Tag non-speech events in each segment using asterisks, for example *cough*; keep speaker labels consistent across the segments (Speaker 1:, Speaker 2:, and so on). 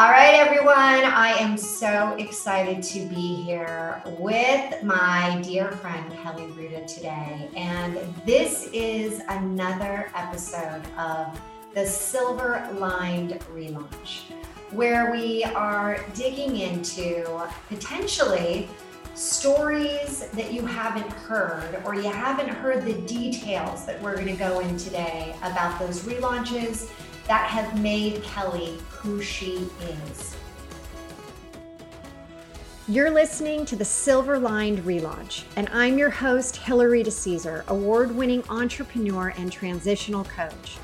Speaker 1: All right, everyone. I am so excited to be here with my dear friend Kelly Ruta today. And this is another episode of the Silver Lined Relaunch, where we are digging into potentially stories that you haven't heard or you haven't heard the details that we're going to go in today about those relaunches that have made Kelly who she is. You're listening to the Silver Lined Relaunch, and I'm your host, Hilary DeCesar, award winning entrepreneur and transitional coach.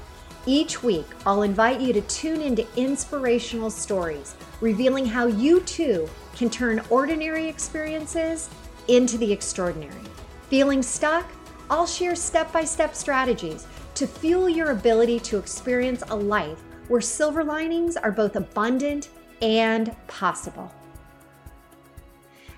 Speaker 1: Each week, I'll invite you to tune into inspirational stories, revealing how you too can turn ordinary experiences into the extraordinary. Feeling stuck? I'll share step by step strategies to fuel your ability to experience a life where silver linings are both abundant and possible.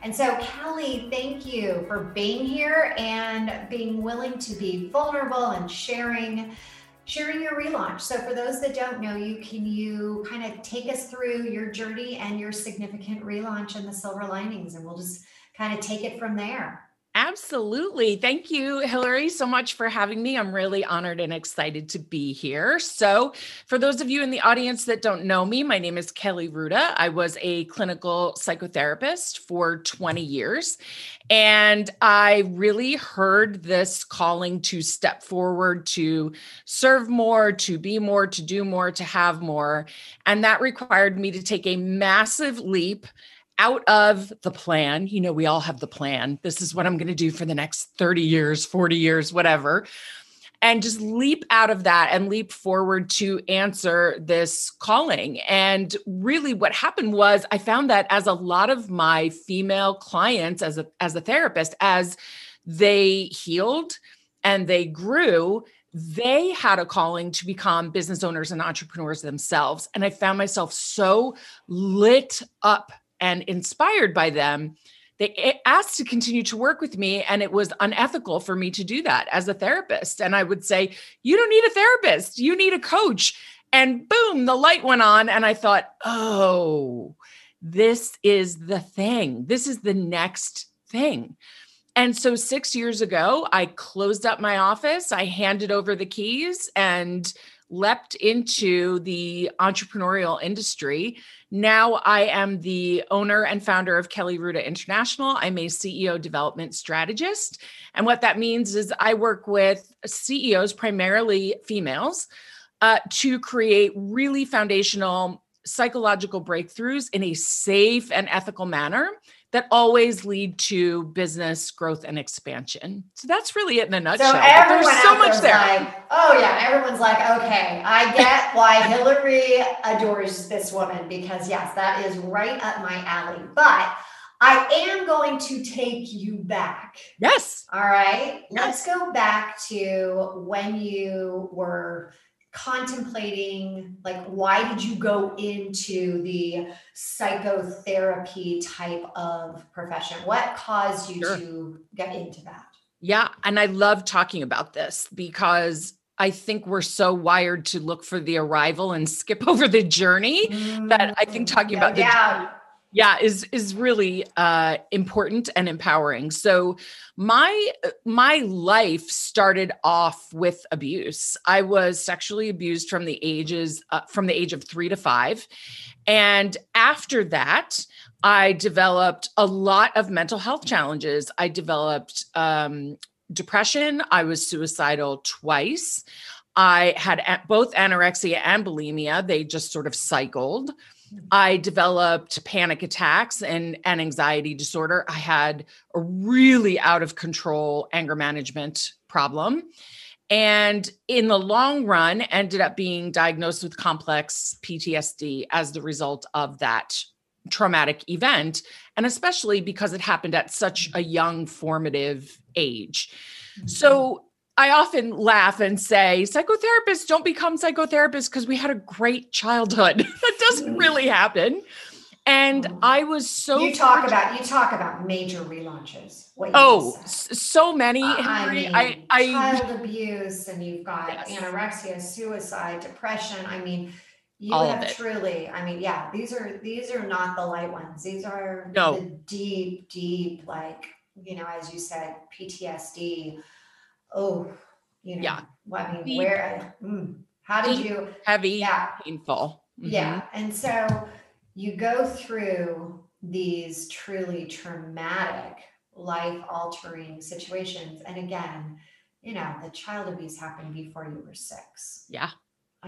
Speaker 1: And so, Kelly, thank you for being here and being willing to be vulnerable and sharing sharing your relaunch. So for those that don't know you, can you kind of take us through your journey and your significant relaunch and the silver linings and we'll just kind of take it from there.
Speaker 2: Absolutely. Thank you, Hilary, so much for having me. I'm really honored and excited to be here. So, for those of you in the audience that don't know me, my name is Kelly Ruta. I was a clinical psychotherapist for 20 years, and I really heard this calling to step forward, to serve more, to be more, to do more, to have more. And that required me to take a massive leap out of the plan. You know, we all have the plan. This is what I'm going to do for the next 30 years, 40 years, whatever. And just leap out of that and leap forward to answer this calling. And really, what happened was I found that as a lot of my female clients, as a, as a therapist, as they healed and they grew, they had a calling to become business owners and entrepreneurs themselves. And I found myself so lit up and inspired by them they asked to continue to work with me and it was unethical for me to do that as a therapist. And i would say you don't need a therapist. You need a coach. And boom the light went on and i thought oh this is the thing. This is the next thing. And so 6 years ago i closed up my office. I handed over the keys and leapt into the entrepreneurial industry now I am the owner and founder of Kelly Ruta International. I'm a CEO development strategist. And what that means is I work with CEOs, primarily females, uh, to create really foundational psychological breakthroughs in a safe and ethical manner that always lead to business growth and expansion. So that's really it in a nutshell. So
Speaker 1: there's so much there. Like, oh yeah, everyone's like, okay, I get why *laughs* Hilary adores this woman because yes, that is right up my alley. But I am going to take you back.
Speaker 2: Yes.
Speaker 1: All right. Yes. Let's go back to when you were contemplating like why did you go into the psychotherapy type of profession? What caused you sure. to get into that?
Speaker 2: Yeah and i love talking about this because I think we're so wired to look for the arrival and skip *laughs* over the journey mm, that I think mm, talking about the yeah is is really uh important and empowering. So my my life started off with abuse. I was sexually abused from the ages uh, from the age of 3 to 5 and after that i developed a lot of mental health challenges. I developed um depression. I was suicidal twice. I had both anorexia and bulimia. They just sort of cycled I developed panic attacks and an anxiety disorder. I had a really out of control anger management problem. And in the long run, ended up being diagnosed with complex PTSD as the result of that traumatic event. And especially because it happened at such a young formative age. So mm-hmm. I often laugh and say psychotherapists don't become psychotherapists because we had a great childhood. *laughs* that doesn't mm. really happen. And mm. I was so
Speaker 1: you talk about you talk about major relaunches.
Speaker 2: oh, so many. Uh, I, mean, I,
Speaker 1: I, child abuse, and you've got yes. anorexia, suicide, depression. I mean, You
Speaker 2: all
Speaker 1: have truly, I mean, yeah, these are these are not the light ones. These are
Speaker 2: No.
Speaker 1: the deep, deep, like, you know, as you said, PTSD. Oh, you know,
Speaker 2: Yeah.
Speaker 1: well, I mean,
Speaker 2: Deep.
Speaker 1: where mm, how did
Speaker 2: Deep.
Speaker 1: you
Speaker 2: Heavy,
Speaker 1: yeah,
Speaker 2: painful. Mhm.
Speaker 1: yeah. And so you go through these truly traumatic, life altering situations. And again, you know, the child abuse happened before you were six.
Speaker 2: Yeah.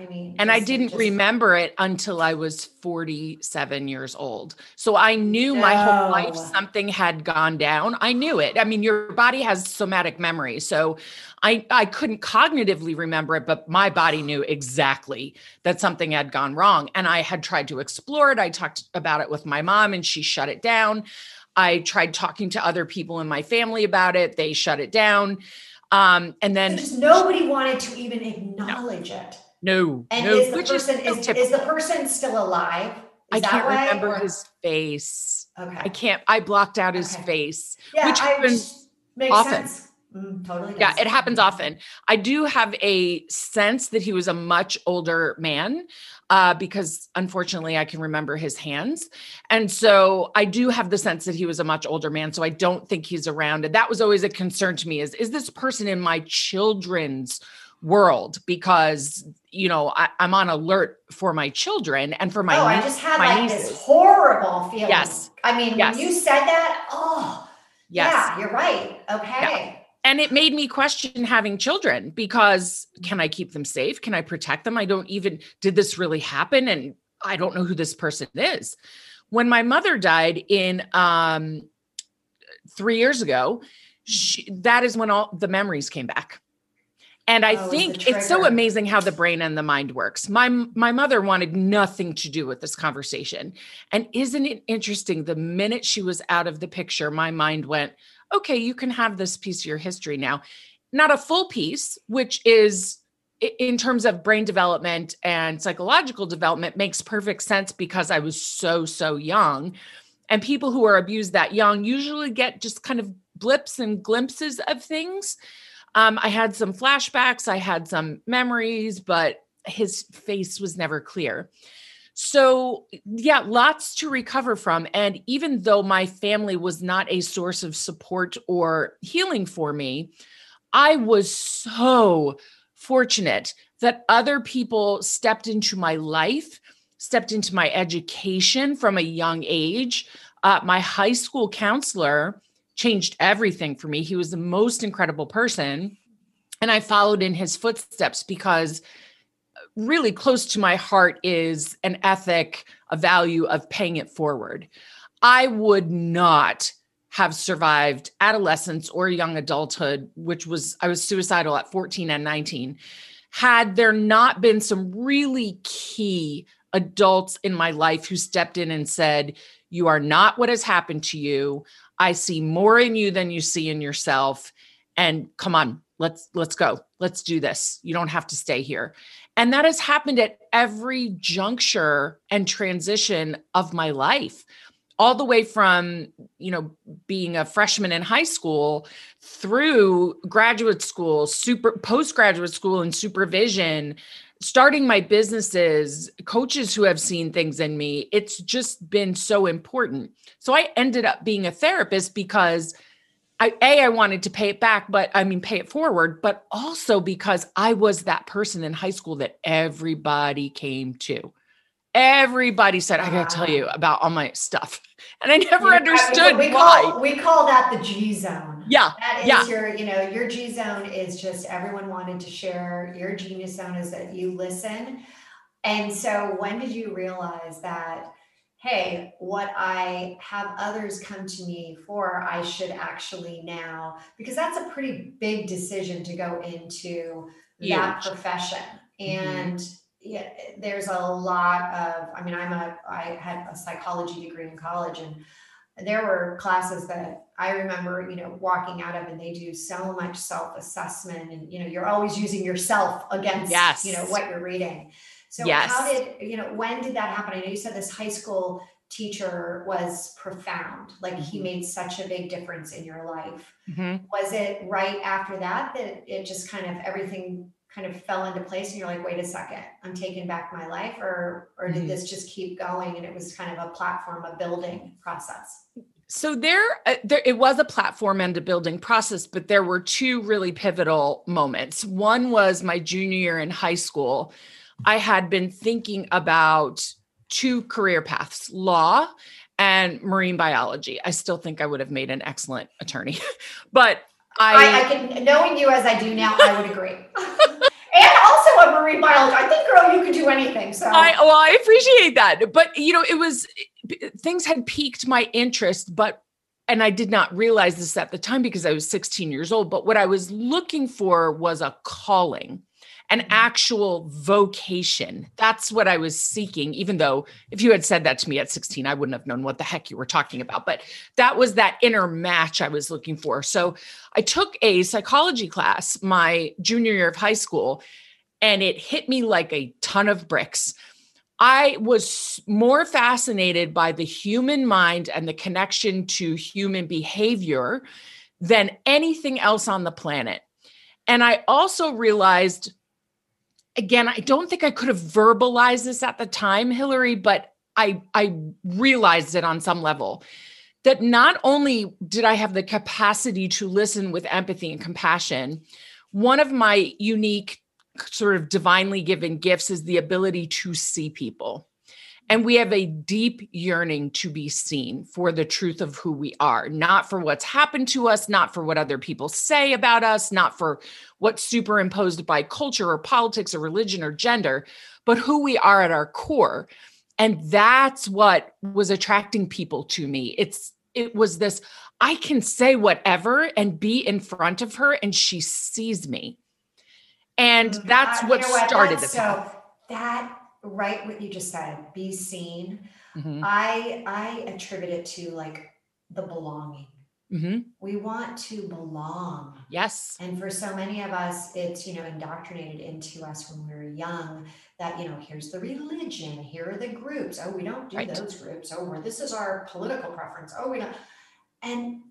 Speaker 1: I mean,
Speaker 2: And I didn't
Speaker 1: just-
Speaker 2: remember it until I was 47 years old. So I knew my whole life something had gone down. I knew it. I mean, your body has somatic memory. So I I couldn't cognitively remember it, but my body knew exactly that something had gone wrong. And I had tried to explore it. I talked about it with my mom and she shut it down. I tried talking to other people in my family about it. They shut it down. Um, and then
Speaker 1: just nobody wanted to even acknowledge it.
Speaker 2: No,
Speaker 1: And
Speaker 2: no,
Speaker 1: is the person
Speaker 2: so
Speaker 1: is, is the person still alive? Is
Speaker 2: I can't
Speaker 1: why?
Speaker 2: remember
Speaker 1: Or-
Speaker 2: his face.
Speaker 1: Okay.
Speaker 2: I can't. I blocked out his
Speaker 1: Okay.
Speaker 2: face.
Speaker 1: yeah,
Speaker 2: which happens
Speaker 1: makes
Speaker 2: often.
Speaker 1: sense. Mm, totally.
Speaker 2: Yeah,
Speaker 1: does.
Speaker 2: it happens often. I do have a sense that he was a much older man uh, because unfortunately I can remember his hands. And so I do have the sense that he was a much older man. So I don't think he's around. And that was always a concern to me is, is this person in my children's world? Because, you know, I, I'm on alert for my children and for my
Speaker 1: oh, I just had
Speaker 2: my
Speaker 1: like
Speaker 2: nieces.
Speaker 1: this horrible feeling.
Speaker 2: Yes.
Speaker 1: I mean,
Speaker 2: Yes.
Speaker 1: when you said that, oh,
Speaker 2: Yes.
Speaker 1: yeah, you're right. Okay.
Speaker 2: and it made me question having children because can I keep them safe? Can I protect them? I don't even, did this really happen? And I don't know who this person is. When my mother died in um, three years ago, she, that is when all the memories came back. And I
Speaker 1: Oh, it was the
Speaker 2: think it's so amazing how the brain and the mind works. My my mother wanted nothing to do with this conversation. And isn't it interesting the minute she was out of the picture my mind went, "Okay, you can have this piece of your history now." Not a full piece, which is in terms of brain development and psychological development makes perfect sense because I was so so young. And people who are abused that young usually get just kind of blips and glimpses of things. Um, I had some flashbacks, I had some memories, but his face was never clear. So, yeah, lots to recover from. And even though my family was not a source of support or healing for me, I was so fortunate that other people stepped into my life, stepped into my education from a young age. Uh, my high school counselor changed everything for me. He was the most incredible person. And I followed in his footsteps because uh, really close to my heart is an ethic, a value of paying it forward. I would not have survived adolescence or young adulthood, which was, I was suicidal at 14 and 19, had there not been some really key adults in my life who stepped in and said, You are not what has happened to you. I see more in you than you see in yourself. And come on, let's let's go. Let's do this. You don't have to stay here. And that has happened at every juncture and transition of my life all the way from you know being a freshman in high school through graduate school super postgraduate school and supervision starting my businesses coaches who have seen things in me it's just been so important. So i ended up being a therapist because I, a i wanted to pay it back but i mean pay it forward but also because i was that person in high school that everybody came to everybody said i gotta tell you about all my stuff and i never
Speaker 1: You know,
Speaker 2: understood
Speaker 1: we
Speaker 2: why
Speaker 1: Call, we call that the G zone.
Speaker 2: yeah
Speaker 1: That is
Speaker 2: Yeah.
Speaker 1: your, you know, your G zone is just everyone wanted to share. Your genius zone is that you listen. And so when did you realize that, hey, what I have others come to me for, I should actually now, because that's a pretty big decision to go into that
Speaker 2: Huge.
Speaker 1: profession.
Speaker 2: Mhm.
Speaker 1: And yeah, there's a lot of, I mean, I'm a, I had a psychology degree in college and there were classes that I remember, you know, walking out of and they do so much self-assessment and, you know, you're always using yourself against,
Speaker 2: Yes.
Speaker 1: you know, what you're reading. So
Speaker 2: Yes.
Speaker 1: how did, you know, when did that happen? I know you said this high school teacher was profound. Like he
Speaker 2: Mhm.
Speaker 1: made such a big difference in your life.
Speaker 2: Mhm.
Speaker 1: Was it right after that that it just kind of everything kind of fell into place and you're like, wait a second, I'm taking back my life or or did
Speaker 2: Mhm.
Speaker 1: this just keep going and it was kind of a platform, a building process?
Speaker 2: So there, uh, there, it was a platform and a building process, but there were two really pivotal moments. One was my junior year in high school. I had been thinking about two career paths: law and marine biology. I still think I would have made an excellent attorney, *laughs* but
Speaker 1: I, I can knowing you as I do now, I would agree. *laughs* and also a marine biologist. I think, girl, you could do anything. So
Speaker 2: I well, I appreciate that, but you know, it was things had piqued my interest, but and I did not realize this at the time because I was 16 years old. But what I was looking for was a calling, an actual vocation. That's what I was seeking. Even though if you had said that to me at 16, I wouldn't have known what the heck you were talking about. But that was that inner match I was looking for. So I took a psychology class my junior year of high school and it hit me like a ton of bricks. I was more fascinated by the human mind and the connection to human behavior than anything else on the planet. And I also realized, again, I don't think I could have verbalized this at the time, Hilary, but I, I realized it on some level that not only did I have the capacity to listen with empathy and compassion, one of my unique sort of divinely given gifts is the ability to see people. And we have a deep yearning to be seen for the truth of who we are, not for what's happened to us, not for what other people say about us, not for what's superimposed by culture or politics or religion or gender, but who we are at our core. And that's what was attracting people to me. It's it was this I can say whatever and be in front of her and she sees me. And that's
Speaker 1: Uh,
Speaker 2: what
Speaker 1: you know
Speaker 2: started
Speaker 1: That's
Speaker 2: the path.
Speaker 1: So that right what you just said, be seen.
Speaker 2: Mhm,
Speaker 1: I I attribute it to like the belonging.
Speaker 2: mhm.
Speaker 1: We want to belong.
Speaker 2: Yes.
Speaker 1: And for so many of us, it's, you know, indoctrinated into us when we were young that, you know, here's the religion, here are the groups. Oh, we don't do
Speaker 2: Right.
Speaker 1: those groups. Oh, this is our political preference. Oh, we don't. And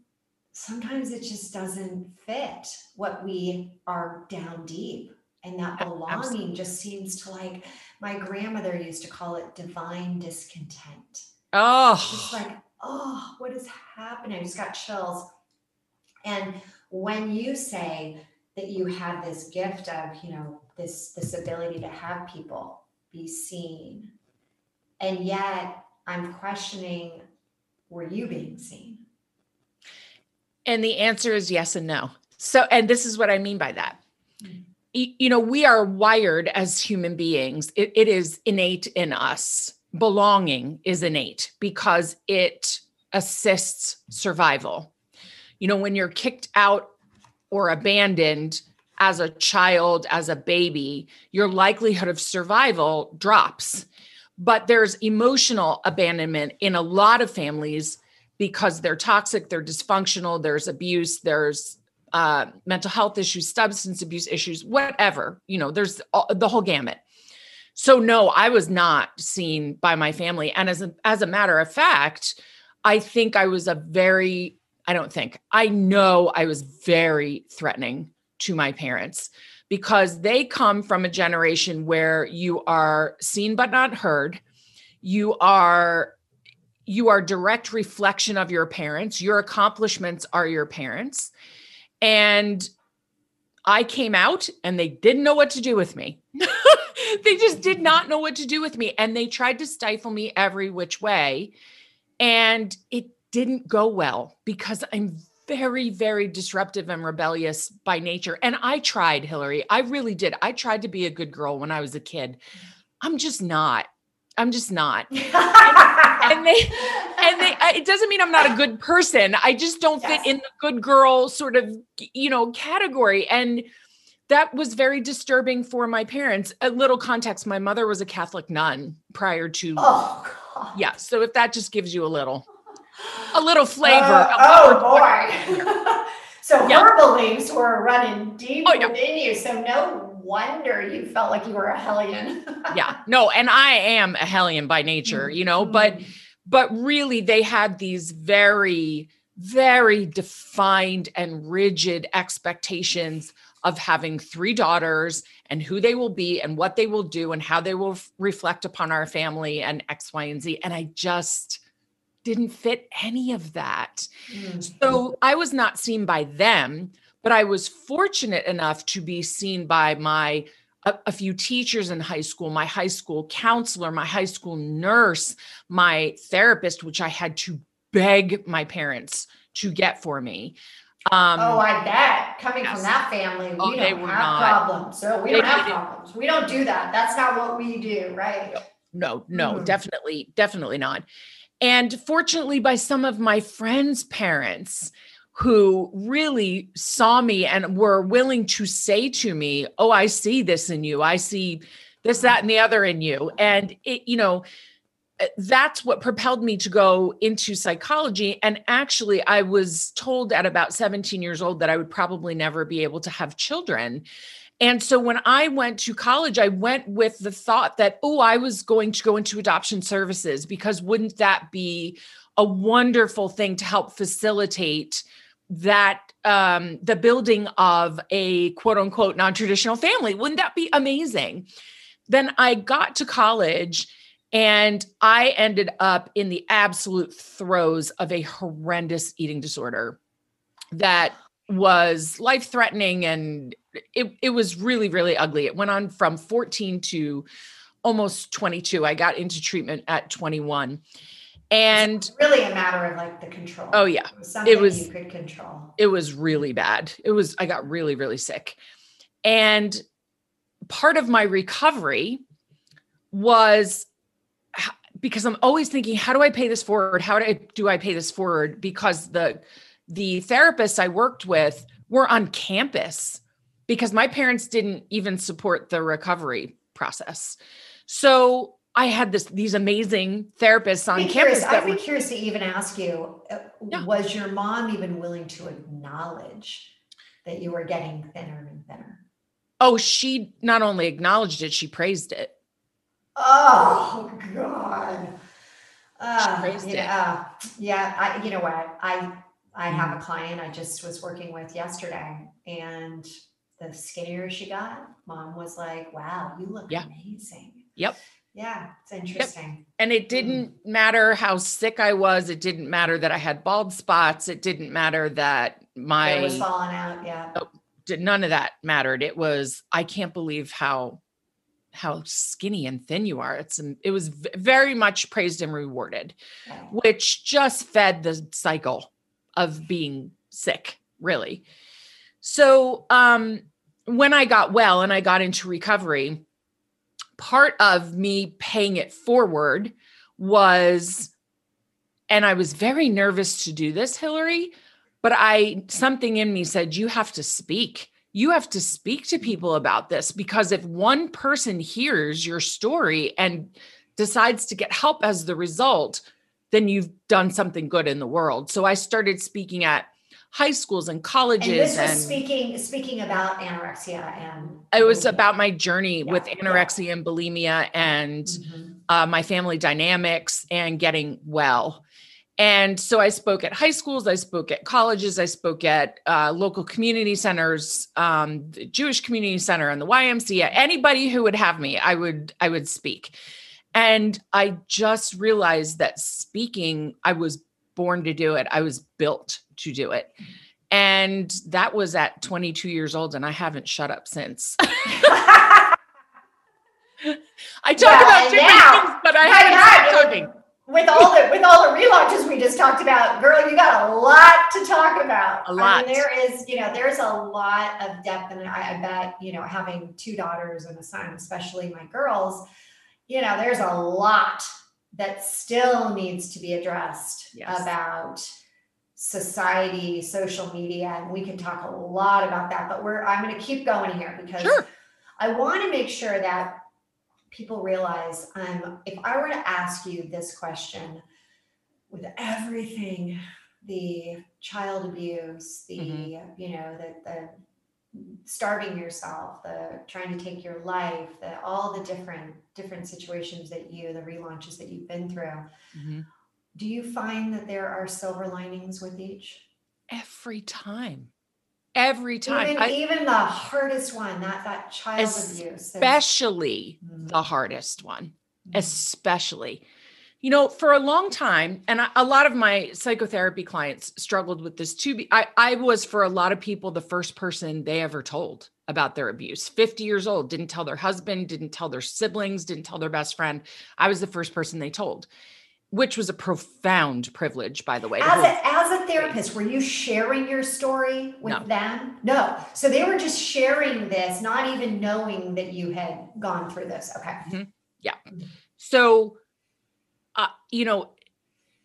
Speaker 1: sometimes it just doesn't fit what we are down deep. And that belonging
Speaker 2: absolutely.
Speaker 1: just seems to like, my grandmother used to call it divine discontent
Speaker 2: Oh,
Speaker 1: like, oh, what is happening? I just got chills. And when you say that you have this gift of, you know, this this ability to have people be seen, and yet I'm questioning, were you being seen?
Speaker 2: and the answer is yes and no. So, and this is what I mean by that. You know, we are wired as human beings, it, it is innate in us. Belonging is innate because it assists survival. You know, when you're kicked out or abandoned as a child, as a baby, your likelihood of survival drops. But there's emotional abandonment in a lot of families because they're toxic, they're dysfunctional, there's abuse, there's uh, mental health issues, substance abuse issues, whatever. You know, there's all, the whole gamut. So no, I was not seen by my family, and as a, as a matter of fact, I think I was a very I don't think I know I was very threatening to my parents because they come from a generation where you are seen but not heard. You are you are direct reflection of your parents. Your accomplishments are your parents. And I came out and they didn't know what to do with me. *laughs* they just did not know what to do with me. And they tried to stifle me every which way. And it didn't go well because I'm very, very disruptive and rebellious by nature. And I tried, Hilary. I really did. I tried to be a good girl when I was a kid. Mm. I'm just not. I'm just not. *laughs* *laughs* And they, and they I- it doesn't mean i'm not a good person i just don't fit in the good girl sort of you know category and that was very disturbing for my parents a little context my mother was a catholic nun prior to
Speaker 1: oh, God.
Speaker 2: yeah so if that just gives you a little a little flavor
Speaker 1: Uh, oh boy. *laughs* so
Speaker 2: Yeah.
Speaker 1: her beliefs were running deep
Speaker 2: Oh, yeah.
Speaker 1: within you. So no wonder you felt like you were a hellion.
Speaker 2: yeah no and i am a hellion by nature *laughs* you know but
Speaker 1: Mm.
Speaker 2: But really they had these very very defined and rigid expectations of having three daughters and who they will be and what they will do and how they will f- reflect upon our family and X, Y, and Z. And I just didn't fit any of that. Mm. So I was not seen by them, but I was fortunate enough to be seen by my a, a, few teachers in high school, my high school counselor, my high school nurse, my therapist, which I had to beg my parents to get for me.
Speaker 1: Um, oh, I bet. Coming yes. from that family, we oh, don't have not. problems. So we don't have problems. We don't do that. That's not what we do, right?
Speaker 2: No, no, mm. definitely, definitely not. And fortunately, by some of my friends' parents who really saw me and were willing to say to me, Oh, I see this in you. I see this, that, and the other in you. And it, you know, uh, that's what propelled me to go into psychology. And actually, I was told at about 17 years old that I would probably never be able to have children. And so when I went to college, I went with the thought that, oh, I was going to go into adoption services because wouldn't that be a wonderful thing to help facilitate that um, the building of a quote unquote non traditional family? Wouldn't that be amazing? Then I got to college and I ended up in the absolute throes of a horrendous eating disorder that was life threatening and it, it was really, really ugly. It went on from 14 to almost 22. I got into treatment at 21. And
Speaker 1: it's really a matter of like the control.
Speaker 2: Oh yeah.
Speaker 1: It was something it was, you could control.
Speaker 2: It was really bad. It was, I got really, really sick. And part of my recovery was because I'm always thinking, how do I pay this forward? How do I do I pay this forward? Because the the therapists I worked with were on campus because my parents didn't even support the recovery process. So I had this these amazing therapists on campus.
Speaker 1: I'd be were, curious to even ask you: uh, yeah. Was your mom even willing to acknowledge that you were getting thinner and thinner?
Speaker 2: Oh, she not only acknowledged it, she praised it.
Speaker 1: Oh God. Uh, yeah, yeah. I, you know what? I I have a mm-hmm. client I just was working with yesterday, and the skinnier she got, mom was like, "Wow, you look yeah. amazing."
Speaker 2: Yep.
Speaker 1: Yeah, it's interesting. Yep.
Speaker 2: And it didn't mm. matter how sick I was. It didn't matter that I had bald spots. It didn't matter that my
Speaker 1: Hair was falling out. Yeah. Oh,
Speaker 2: none of that mattered. It was I can't believe how how skinny and thin you are. It's it was very much praised and rewarded, which just fed the cycle of being sick, really. So um, when I got well and I got into recovery, part of me paying it forward was, and I was very nervous to do this, Hilary, but I something in me said, you have to speak you have to speak to people about this because if one person hears your story and decides to get help as the result, then you've done something good in the world. So I started speaking at high schools and colleges. And
Speaker 1: this was and speaking speaking about anorexia and
Speaker 2: it was about my journey yeah, with anorexia yeah. and bulimia and mm-hmm. uh, my family dynamics and getting well. And so I spoke at high schools, I spoke at colleges, I spoke at uh, local community centers, um, the Jewish Community Center and the YMCA. Anybody who would have me, I would I would speak. And I just realized that speaking, I was born to do it. I was built to do it. And that was at 22 years old, and I haven't shut up since. *laughs* I talk yeah, about different now, things, but I haven't stopped talking
Speaker 1: with all the with all the relaunches we just talked about, girl, you got a lot to talk about.
Speaker 2: A lot.
Speaker 1: I mean, there is, you know, there's a lot of depth, and I, I bet, you know, having two daughters and a son, especially my girls, you know, there's a lot that still needs to be addressed yes. about society, social media, and we can talk a lot about that. But we're I'm going to keep going here because sure. I want to make sure that people realize um, if I were to ask you this question with everything the child abuse, the mm-hmm. you know the, the starving yourself, the trying to take your life, the all the different different situations that you the relaunches that you've been through. Mm-hmm. Do you find that there are silver linings with each?
Speaker 2: Every time every time.
Speaker 1: Even, I, even the hardest one, that that child
Speaker 2: especially
Speaker 1: abuse.
Speaker 2: Especially mm-hmm. the hardest one. Mm-hmm. Especially. You know, for a long time, and a lot of my psychotherapy clients struggled with this too. I, I was, for a lot of people, the first person they ever told about their abuse. 50 years old, didn't tell their husband, didn't tell their siblings, didn't tell their best friend. I was the first person they told which was a profound privilege, by the way.
Speaker 1: As a, as a therapist, were you sharing your story with no. them? No. So they were just sharing this, not even knowing that you had gone through this. Okay.
Speaker 2: Mm-hmm. Yeah. So, uh, you know,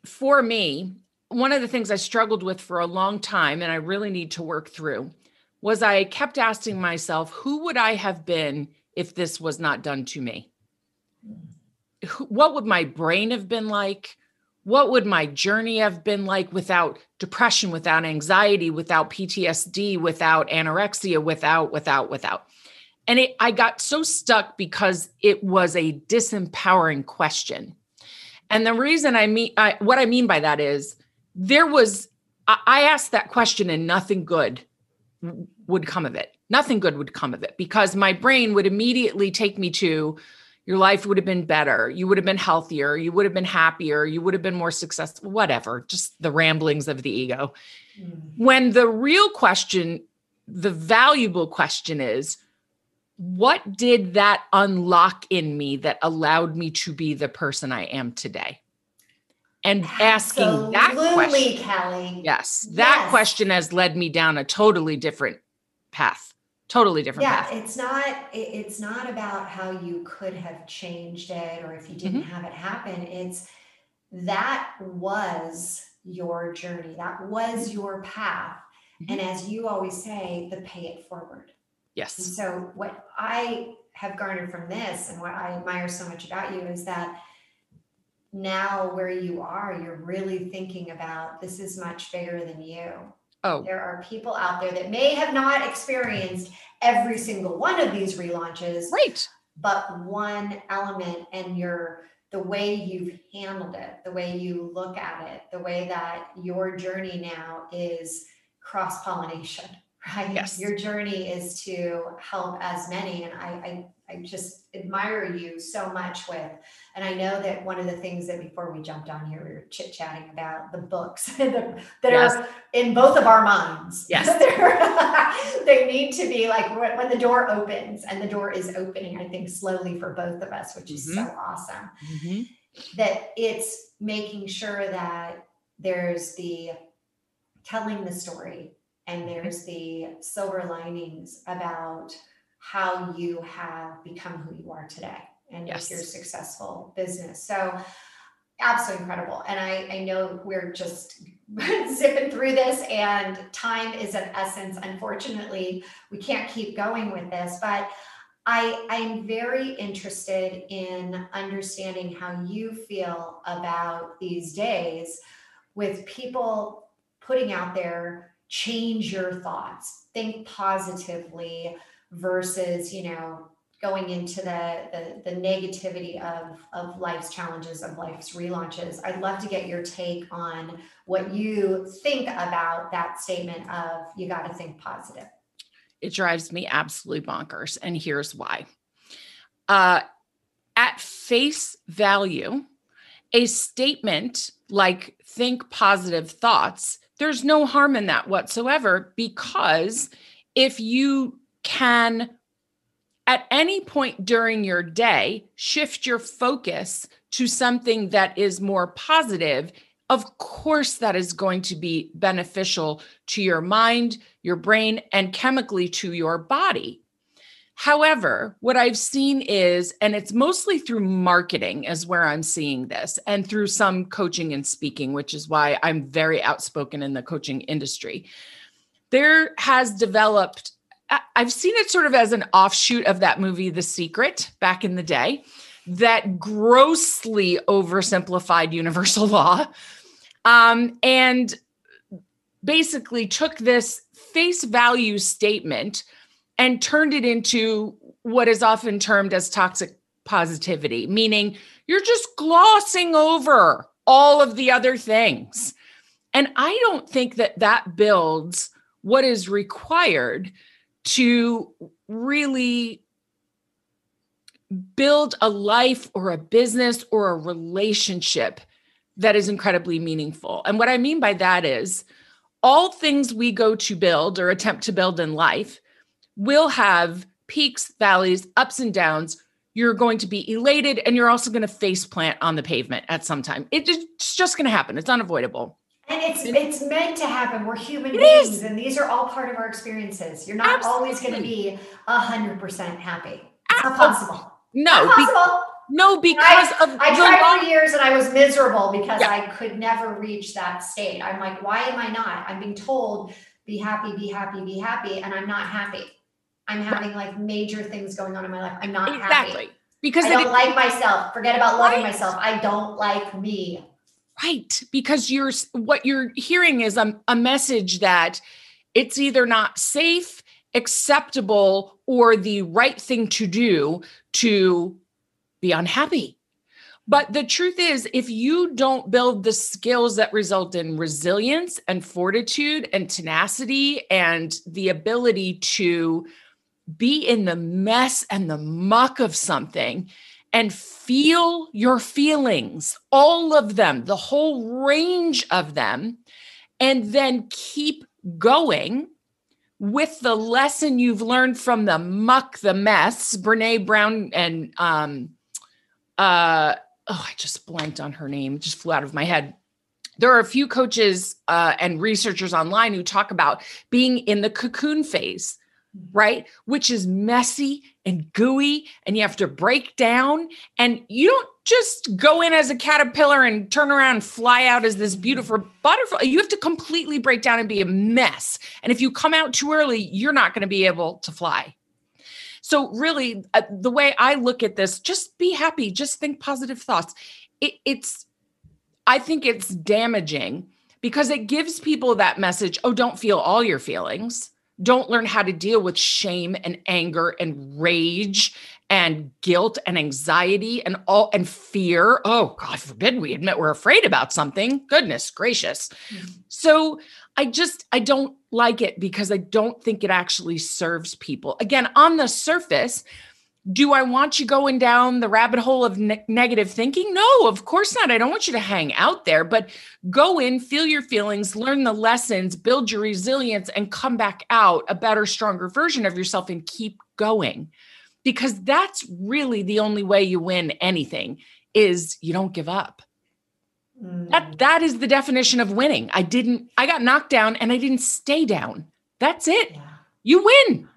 Speaker 2: for me, one of the things I struggled with for a long time, and I really need to work through, was I kept asking myself, who would I have been if this was not done to me? what would my brain have been like? What would my journey have been like without depression, without anxiety, without PTSD, without anorexia, without, without, without? And it, I got so stuck because it was a disempowering question. And the reason I mean, I, what I mean by that is there was, I, I asked that question and nothing good would come of it. Nothing good would come of it because my brain would immediately take me to, your life would have been better. You would have been healthier. You would have been happier. You would have been more successful, whatever, just the ramblings of the ego. Mm. When the real question, the valuable question is, what did that unlock in me that allowed me to be the person I am today? And asking Absolutely, that question,
Speaker 1: Kelly.
Speaker 2: Yes, that yes. question has led me down a totally different path totally different
Speaker 1: yeah
Speaker 2: path.
Speaker 1: it's not it's not about how you could have changed it or if you didn't mm-hmm. have it happen it's that was your journey that was your path mm-hmm. and as you always say the pay it forward
Speaker 2: yes
Speaker 1: and so what i have garnered from this and what i admire so much about you is that now where you are you're really thinking about this is much bigger than you
Speaker 2: Oh.
Speaker 1: There are people out there that may have not experienced every single one of these relaunches.
Speaker 2: Right.
Speaker 1: But one element and your the way you've handled it, the way you look at it, the way that your journey now is cross pollination, right?
Speaker 2: Yes.
Speaker 1: Your journey is to help as many. And I, I I just admire you so much with. And I know that one of the things that before we jumped on here, we were chit chatting about the books *laughs* that, that yes. are in both of our minds. *laughs*
Speaker 2: Yes. *laughs*
Speaker 1: they need to be like when the door opens and the door is opening, I think slowly for both of us, which is mm-hmm. so awesome. Mm-hmm. That it's making sure that there's the telling the story and mm-hmm. there's the silver linings about how you have become who you are today and yes. your successful business. So absolutely incredible. And I, I know we're just *laughs* zipping through this and time is of essence. Unfortunately, we can't keep going with this, but I, I'm very interested in understanding how you feel about these days with people putting out there, change your thoughts, think positively, versus you know going into the, the the, negativity of of life's challenges of life's relaunches. I'd love to get your take on what you think about that statement of you got to think positive.
Speaker 2: It drives me absolutely bonkers and here's why. Uh, at face value a statement like think positive thoughts there's no harm in that whatsoever because if you can at any point during your day shift your focus to something that is more positive of course that is going to be beneficial to your mind your brain and chemically to your body however what i've seen is and it's mostly through marketing is where i'm seeing this and through some coaching and speaking which is why i'm very outspoken in the coaching industry. There has developed I've seen it sort of as an offshoot of that movie, The Secret, back in the day, that grossly oversimplified universal *laughs* law um, and basically took this face value statement and turned it into what is often termed as toxic positivity, meaning you're just glossing over all of the other things. And I don't think that that builds what is required to really build a life or a business or a relationship that is incredibly meaningful. And what I mean by that is all things we go to build or attempt to build in life will have peaks, valleys, ups and downs. You're going to be elated and you're also going to face plant on the pavement at some time. It's just going to happen. It's unavoidable.
Speaker 1: And it's it's meant to happen. We're human beings, is. and these are all part of our experiences. You're not Absolutely. always going to be hundred percent happy. It's not possible.
Speaker 2: No,
Speaker 1: not possible.
Speaker 2: Be- no, because
Speaker 1: I,
Speaker 2: of
Speaker 1: I tried long- for years and I was miserable because yeah. I could never reach that state. I'm like, why am I not? I'm being told, be happy, be happy, be happy, and I'm not happy. I'm having like major things going on in my life. I'm not exactly. happy.
Speaker 2: Because
Speaker 1: I don't like myself. Forget about loving right. myself. I don't like me.
Speaker 2: Right. Because you're what you're hearing is a, a message that it's either not safe, acceptable, or the right thing to do to be unhappy. But the truth is, if you don't build the skills that result in resilience and fortitude and tenacity and the ability to be in the mess and the muck of something and feel your feelings, all of them, the whole range of them, and then keep going with the lesson you've learned from the muck, the mess. Brene Brown and um, uh, oh, I just blanked on her name, just flew out of my head. There are a few coaches uh, and researchers online who talk about being in the cocoon phase right? Which is messy and gooey, and you have to break down. And you don't just go in as a caterpillar and turn around and fly out as this beautiful butterfly. You have to completely break down and be a mess. And if you come out too early, you're not going to be able to fly. So, really, uh, the way I look at this, just be happy, just think positive thoughts. It, it's, I think it's damaging because it gives people that message oh, don't feel all your feelings don't learn how to deal with shame and anger and rage and guilt and anxiety and all and fear. Oh, God forbid we admit we're afraid about something. Goodness gracious. Mm-hmm. So I just, I don't like it because I don't think it actually serves people. Again, on the surface, do I want you going down the rabbit hole of ne- negative thinking? No, of course not. I don't want you to hang out there, but go in, feel your feelings, learn the lessons, build your resilience, and come back out a better, stronger version of yourself and keep going. Because that's really the only way you win anything is you don't give up. Mm. That that is the definition of winning. I didn't I got knocked down and I didn't stay down. That's it. Yeah. You win.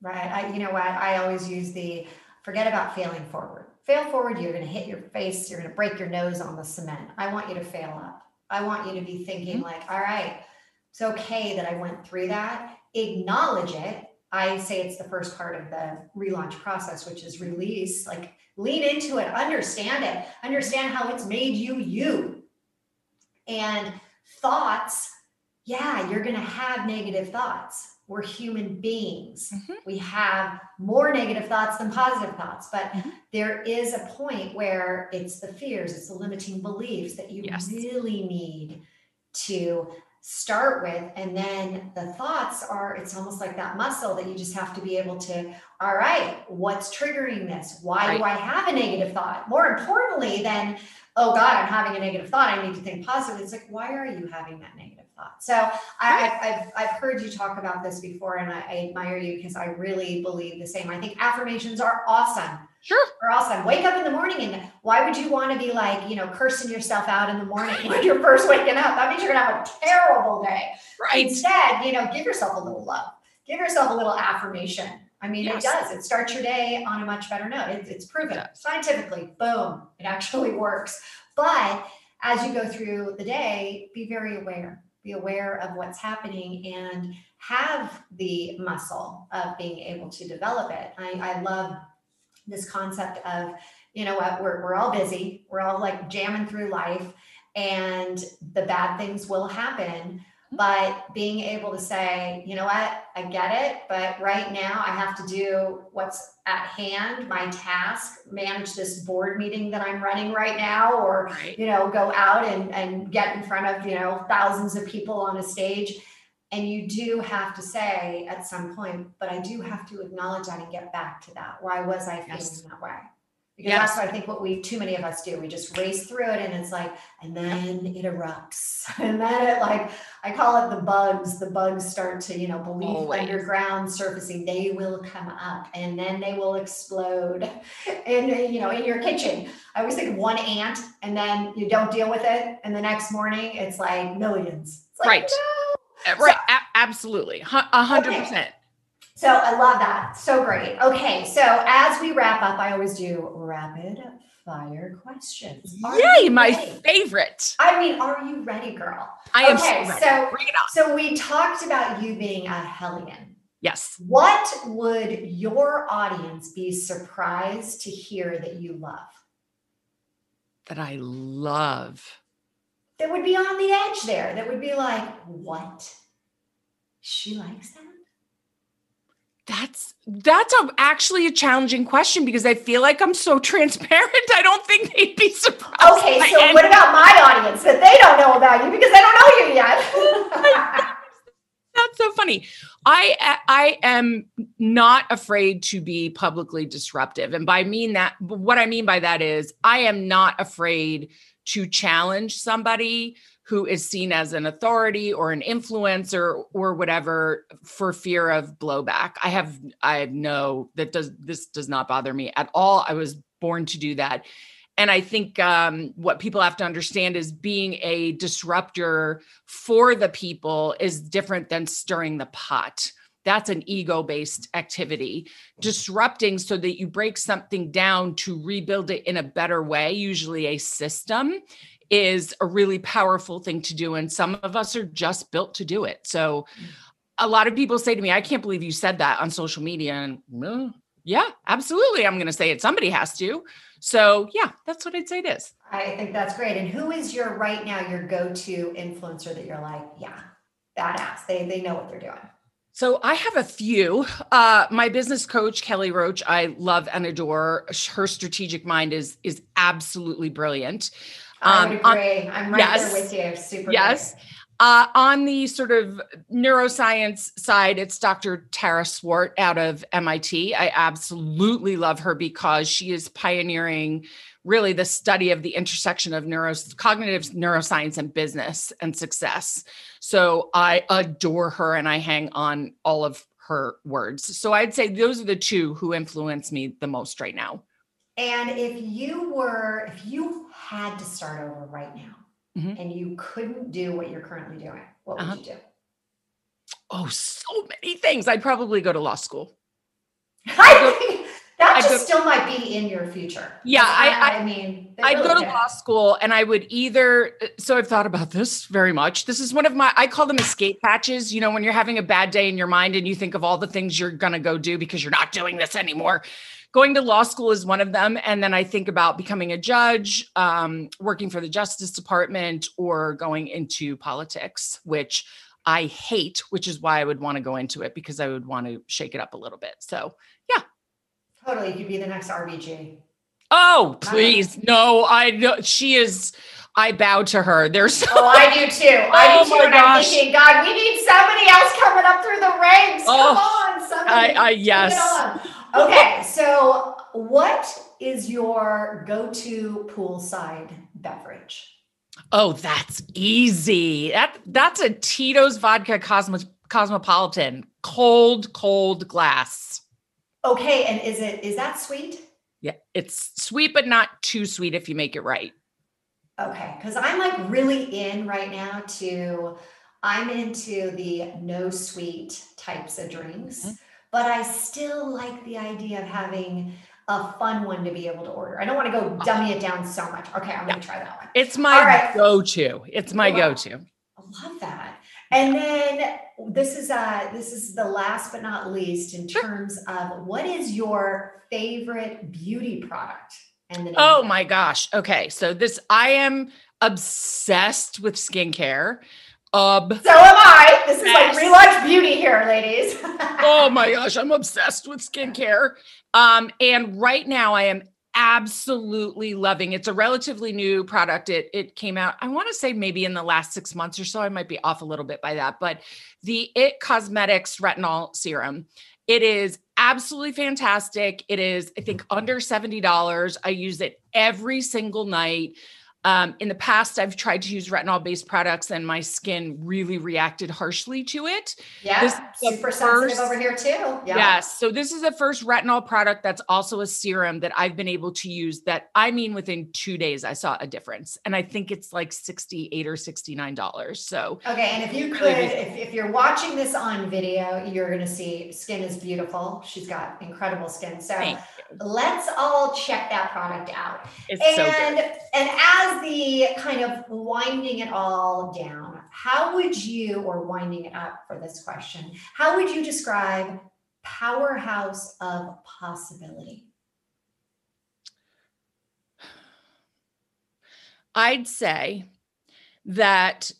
Speaker 1: Right. I, you know what? I always use the forget about failing forward. Fail forward, you're going to hit your face, you're going to break your nose on the cement. I want you to fail up. I want you to be thinking, mm-hmm. like, all right, it's okay that I went through that. Acknowledge it. I say it's the first part of the relaunch process, which is release. Like, lean into it, understand it, understand how it's made you you. And thoughts, yeah, you're going to have negative thoughts we're human beings. Mm-hmm. We have more negative thoughts than positive thoughts, but mm-hmm. there is a point where it's the fears, it's the limiting beliefs that you yes. really need to start with. And then the thoughts are, it's almost like that muscle that you just have to be able to, all right, what's triggering this? Why right. do I have a negative thought? More importantly than, oh God, I'm having a negative thought. I need to think positive. It's like, why are you having that negative? Thought. So I, have I've heard you talk about this before, and I, I admire you because I really believe the same. I think affirmations are awesome.
Speaker 2: Sure.
Speaker 1: Are awesome. Wake up in the morning and why would you want to be like, you know, cursing yourself out in the morning *laughs* when you're first waking up? That means you're gonna have a terrible day.
Speaker 2: Right.
Speaker 1: Instead, you know, give yourself a little love. Give yourself a little affirmation. I mean, yes. it does. It starts your day on a much better note. It, it's proven scientifically. Boom. It actually works. But as you go through the day, be very aware be aware of what's happening and have the muscle of being able to develop it. I, I love this concept of, you know what, we're, we're all busy, we're all like jamming through life, and the bad things will happen. But being able to say, you know what, I get it, but right now I have to do what's at hand, my task, manage this board meeting that I'm running right now, or right. you know, go out and, and get in front of, you know, thousands of people on a stage. And you do have to say at some point, but I do have to acknowledge that and get back to that. Why was I feeling
Speaker 2: Yes.
Speaker 1: that way? Because
Speaker 2: Yes.
Speaker 1: that's what I think what we too many of us do. We just race through it and it's like, and then it erupts. *laughs* And then it like I call it the bugs. The bugs start to, you know, believe
Speaker 2: Always.
Speaker 1: underground surfacing. They will come up and then they will explode *laughs* in you know in your kitchen. I always think of one ant and then you don't deal with it. And the next morning it's like millions. It's like,
Speaker 2: Right.
Speaker 1: no.
Speaker 2: Uh, Right. A- absolutely. A hundred percent.
Speaker 1: So I love that. So great. Okay. So as we wrap up, I always do rapid fire questions. Are
Speaker 2: Yay, my favorite.
Speaker 1: I mean, are you ready, girl?
Speaker 2: I am
Speaker 1: Okay,
Speaker 2: so ready.
Speaker 1: so-
Speaker 2: Bring it on.
Speaker 1: So we talked about you being a hellion.
Speaker 2: Yes.
Speaker 1: What would your audience be surprised to hear that you love?
Speaker 2: That I love.
Speaker 1: That would be on the edge there. That would be like, what? She likes that?
Speaker 2: That's that's a, actually a challenging question because I feel like I'm so *laughs* transparent. I don't think they'd be surprised.
Speaker 1: Okay, so what about my audience that they don't know about you because they don't know you yet? *laughs*
Speaker 2: That's so funny. I I am not afraid to be publicly disruptive, and by mean that, what I mean by that is I am not afraid to challenge somebody who is seen as an authority or an influencer or whatever for fear of blowback. I have I no that does this does not bother me at all. I was born to do that. And I think um, what people have to understand is being a disruptor for the people is different than stirring the pot. That's an ego based activity. Disrupting so that you break something down to rebuild it in a better way, usually a system, is a really powerful thing to do. And some of us are just built to do it. So a lot of people say to me, I can't believe you said that on social media. And "Well, yeah, absolutely. I'm going to say it. Somebody has to. So yeah, that's what I'd say it is.
Speaker 1: I think that's great. And who is your right now your go-to influencer that you're like, yeah, badass. They they know what they're doing.
Speaker 2: So I have a few. Uh, my business coach Kelly Roach, I love and adore. Her strategic mind is is absolutely brilliant.
Speaker 1: I
Speaker 2: Um, on-
Speaker 1: agree. I'm right
Speaker 2: yes.
Speaker 1: there with you. Super.
Speaker 2: Yes. Uh, on the sort of neuroscience side, it's Dr. Tara Swart out of MIT. I absolutely love her because she is pioneering really the study of the intersection of neuro cognitive neuroscience and business and success. So I adore her and I hang on all of her words. So I'd say those are the two who influence me the most right now.
Speaker 1: And if you were, if you had to start over right now
Speaker 2: Mhm.
Speaker 1: and you couldn't do what you're currently doing, what would
Speaker 2: Uh-huh.
Speaker 1: you do?
Speaker 2: Oh, so many things. I'd probably go to law school. *laughs*
Speaker 1: I that
Speaker 2: I
Speaker 1: just
Speaker 2: go-
Speaker 1: still might be in your future.
Speaker 2: Yeah, I-
Speaker 1: I, mean,
Speaker 2: I'd
Speaker 1: really
Speaker 2: go to
Speaker 1: did.
Speaker 2: law school and I would either so I've thought about this very much. This is one of my I call them escape patches, you know, when you're having a bad day in your mind and you think of all the things you're going to go do because you're not doing this anymore. Going to law school is one of them and then I think about becoming a judge, um, working for the Justice Department or going into politics, which I hate, which is why I would want to go into it because I would want to shake it up a little bit. So, yeah.
Speaker 1: Totally, you could be the next RBG.
Speaker 2: oh, please. No, I know she is I bow to her. There's *laughs*
Speaker 1: Oh, I do too. I
Speaker 2: Oh
Speaker 1: do too.
Speaker 2: my
Speaker 1: and I'm
Speaker 2: gosh.
Speaker 1: thinking, God, we need somebody else coming up through the ranks. Come
Speaker 2: Oh,
Speaker 1: on, somebody.
Speaker 2: I, I yes.
Speaker 1: Okay, so what is your go-to poolside beverage?
Speaker 2: Oh, that's easy. That that's a Tito's vodka Cosmopolitan, cold, cold glass.
Speaker 1: Okay, and is it is that sweet?
Speaker 2: Yeah, it's sweet but not too sweet if you make it right.
Speaker 1: Okay, because I'm like really in right now to I'm into the no sweet types of drinks,
Speaker 2: Mhm.
Speaker 1: But I still like the idea of having a fun one to be able to order. I don't want to go dummy it down so much. Okay, I'm gonna try that one.
Speaker 2: It's my
Speaker 1: right.
Speaker 2: go-to. It's my go-to.
Speaker 1: I love that. And then this is uh this is the last but not least in terms of what is your favorite beauty product? And the
Speaker 2: Oh my gosh. Okay, so this I am obsessed with skincare. Ob
Speaker 1: So am I. This is like relaunch beauty here, ladies. *laughs*
Speaker 2: oh my gosh, I'm obsessed with skincare. Um, and right now I am absolutely loving. It's a relatively new product. It it came out, I want to say maybe in the last 6 months or so. I might be off a little bit by that, but the It Cosmetics retinol serum. It is absolutely fantastic. It is I think under $70. I use it every single night. Um, in the past, I've tried to use retinol based products and my skin really reacted harshly to it.
Speaker 1: Yeah, this super first, sensitive over here too. Yeah.
Speaker 2: Yes. So, this is the first retinol product that's also a serum that I've been able to use that I mean, within two days, I saw a difference. And I think it's like 68 or $69. So,
Speaker 1: okay. And if you could, if, if you're watching this on video, you're going to see skin is beautiful. She's got incredible skin. So, let's all check that product out.
Speaker 2: It's and, so good.
Speaker 1: And as the kind of winding it all down, how would you, or winding it up for this question, how would you describe powerhouse of possibility?
Speaker 2: I'd say that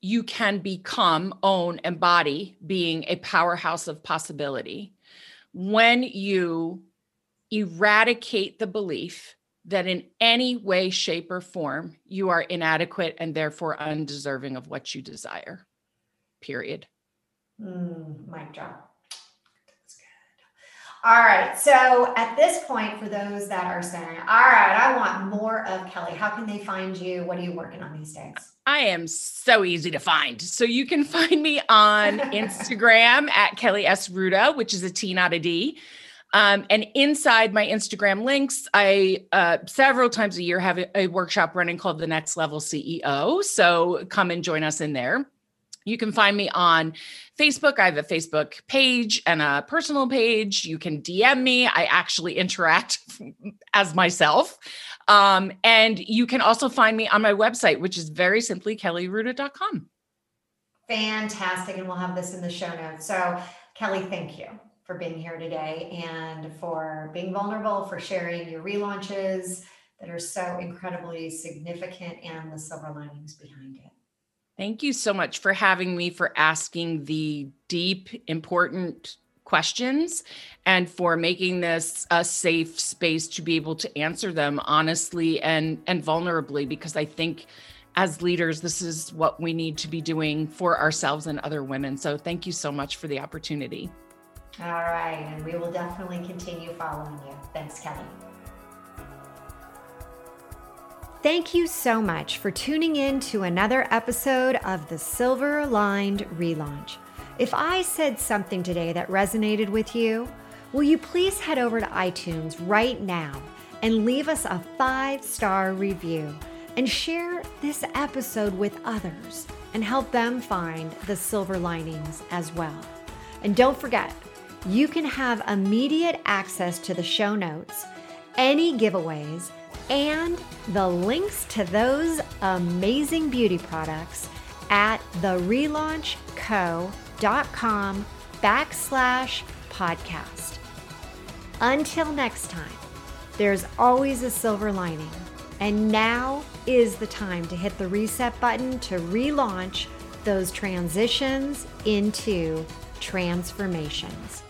Speaker 2: you can become, own, embody being a powerhouse of possibility when you eradicate the belief that in any way, shape, or form you are inadequate and therefore undeserving of what you desire. Period.
Speaker 1: Mm, mic drop. That's good. All right. So at this point, for those that are saying, all right, I want more of Kelly, how can they find you? What are you working on these days?
Speaker 2: I am so easy to find. So you can *laughs* find me on *laughs* Instagram at Kelly S. Ruta, which is a T, not a D. Um, and inside my Instagram links, I uh, several times a year have a, a workshop running called the Next Level CEO. So come and join us in there. You can find me on Facebook. I have a Facebook page and a personal page. You can DM me. I actually interact *laughs* as myself. Um, and you can also find me on my website, which is very simply kellyruta.com.
Speaker 1: Fantastic. And we'll have this in the show notes. So, Kelly, thank you for being here today and for being vulnerable, for sharing your relaunches that are so incredibly significant and the silver linings behind it.
Speaker 2: Thank you so much for having me, for asking the deep, important questions, and for making this a safe space to be able to answer them honestly and, and vulnerably, because I think as leaders, this is what we need to be doing for ourselves and other women. So thank you so much for the opportunity.
Speaker 1: All right. And we will definitely continue following you. Thanks, Kelly. Thank you so much for tuning in to another episode of the Silver Lining Relaunch. If I said something today that resonated with you, will you please head over to iTunes right now and leave us a five star review and share this episode with others and help them find the silver linings as well. And don't forget, you can have immediate access to the show notes, any giveaways, and the links to those amazing beauty products at therelaunchco.com backslash podcast. Until next time, there's always a silver lining, and now is the time to hit the reset button to relaunch those transitions into transformations.